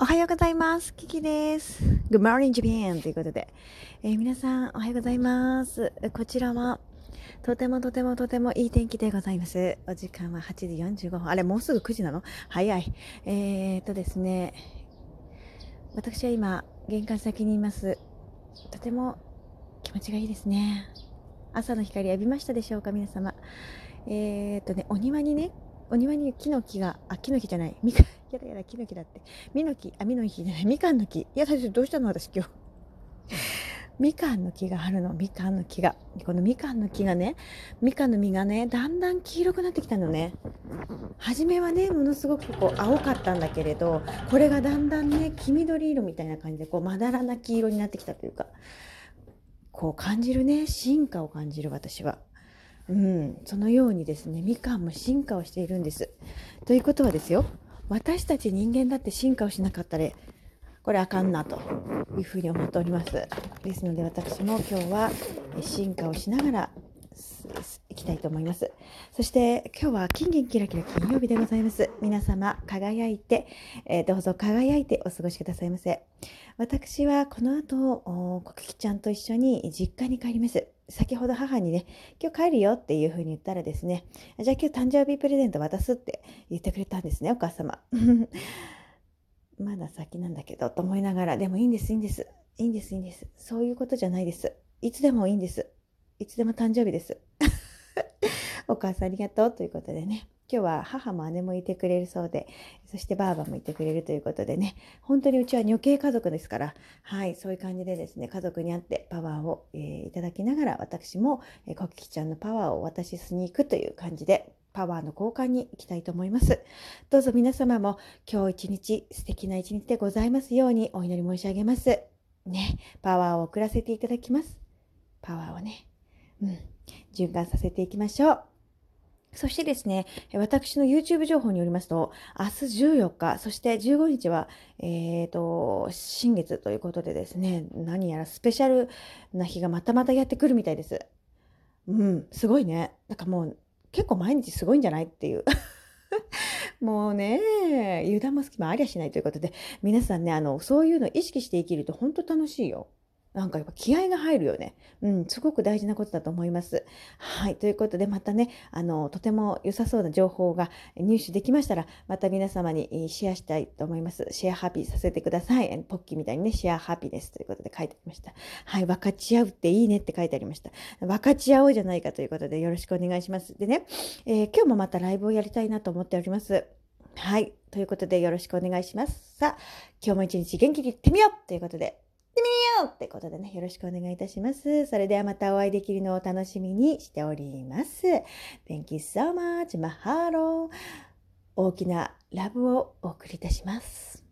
おはようございます。キキです。Good morning Japan ということで、えー皆さんおはようございます。こちらはとてもとてもとてもいい天気でございます。お時間は8時45分。あれ、もうすぐ9時なの？早い。えー、っとですね、私は今、玄関先にいます。とても気持ちがいいですね。朝の光浴びましたでしょうか、皆様。えー、っとね、お庭にね、お庭に木の木が、あ、木の木じゃない、みかん、やだやだ、木の木だって。みの木、あ、みの木じゃない、みかんの木。いや、最初どうしたの？私今日。みかんの木があるの、みかんの木が。このみかんの木がね、みかんの実がね、だんだん黄色くなってきたのね。初めはね、ものすごくこう青かったんだけれど、これがだんだんね、黄緑色みたいな感じで、こうまだらな黄色になってきたというか、こう感じるね、進化を感じる私は。うん、そのようにですね、みかんも進化をしているんです。ということはですよ、私たち人間だって進化をしなかったら、これあかんなというふうに思っております。ですので私も今日は進化をしながらいきたいと思います。そして今日は金銀キラキラ金曜日でございます。皆様輝いて、えーどうぞ輝いてお過ごしくださいませ。私はこの後、おコキキちゃんと一緒に実家に帰ります。先ほど母にね、今日帰るよっていうふうに言ったらですね、じゃあ今日誕生日プレゼント渡すって言ってくれたんですね、お母様。まだ先なんだけど、と思いながら、でもいいんです、いいんです。いいんです、いいんです。そういうことじゃないです。いつでもいいんです。いつでも誕生日です。お母さんありがとうということでね。今日は母も姉もいてくれるそうで、そしてばあばもいてくれるということでね、本当にうちは女系家族ですから、はい、そういう感じでですね、家族に会ってパワーを、えーいただきながら、私も、えー、コキキちゃんのパワーを渡ししに行くという感じで、パワーの交換に行きたいと思います。どうぞ皆様も今日一日素敵な一日でございますようにお祈り申し上げます。ね、パワーを送らせていただきます。パワーをね、うん、循環させていきましょう。そしてですね、私の YouTube 情報によりますと、明日14日、そして15日は、えっ、と、新月ということでですね、何やらスペシャルな日がまたまたやってくるみたいです。うん、すごいね。なんかもう、結構毎日すごいんじゃないっていう。もうね、油断も隙もありゃしないということで、皆さんね、あの、そういうの意識して生きると本当楽しいよ。なんかやっぱ気合が入るよね。うん、すごく大事なことだと思います。はい。ということで、またね、あの、とても良さそうな情報が入手できましたら、また皆様にシェアしたいと思います。シェアハッピーさせてください。ポッキーみたいにね、シェアハッピーですということで書いてありました。はい。分かち合うっていいねって書いてありました。分かち合おうじゃないかということで、よろしくお願いします。でね、えー今日もまたライブをやりたいなと思っております。はい。ということで、よろしくお願いします。さあ、今日も一日元気にいってみようということで、ってみようってことでね、よろしくお願いいたします。それではまたお会いできるのを楽しみにしております。Thank you so much, マハロー。大きなラブをお送りいたします。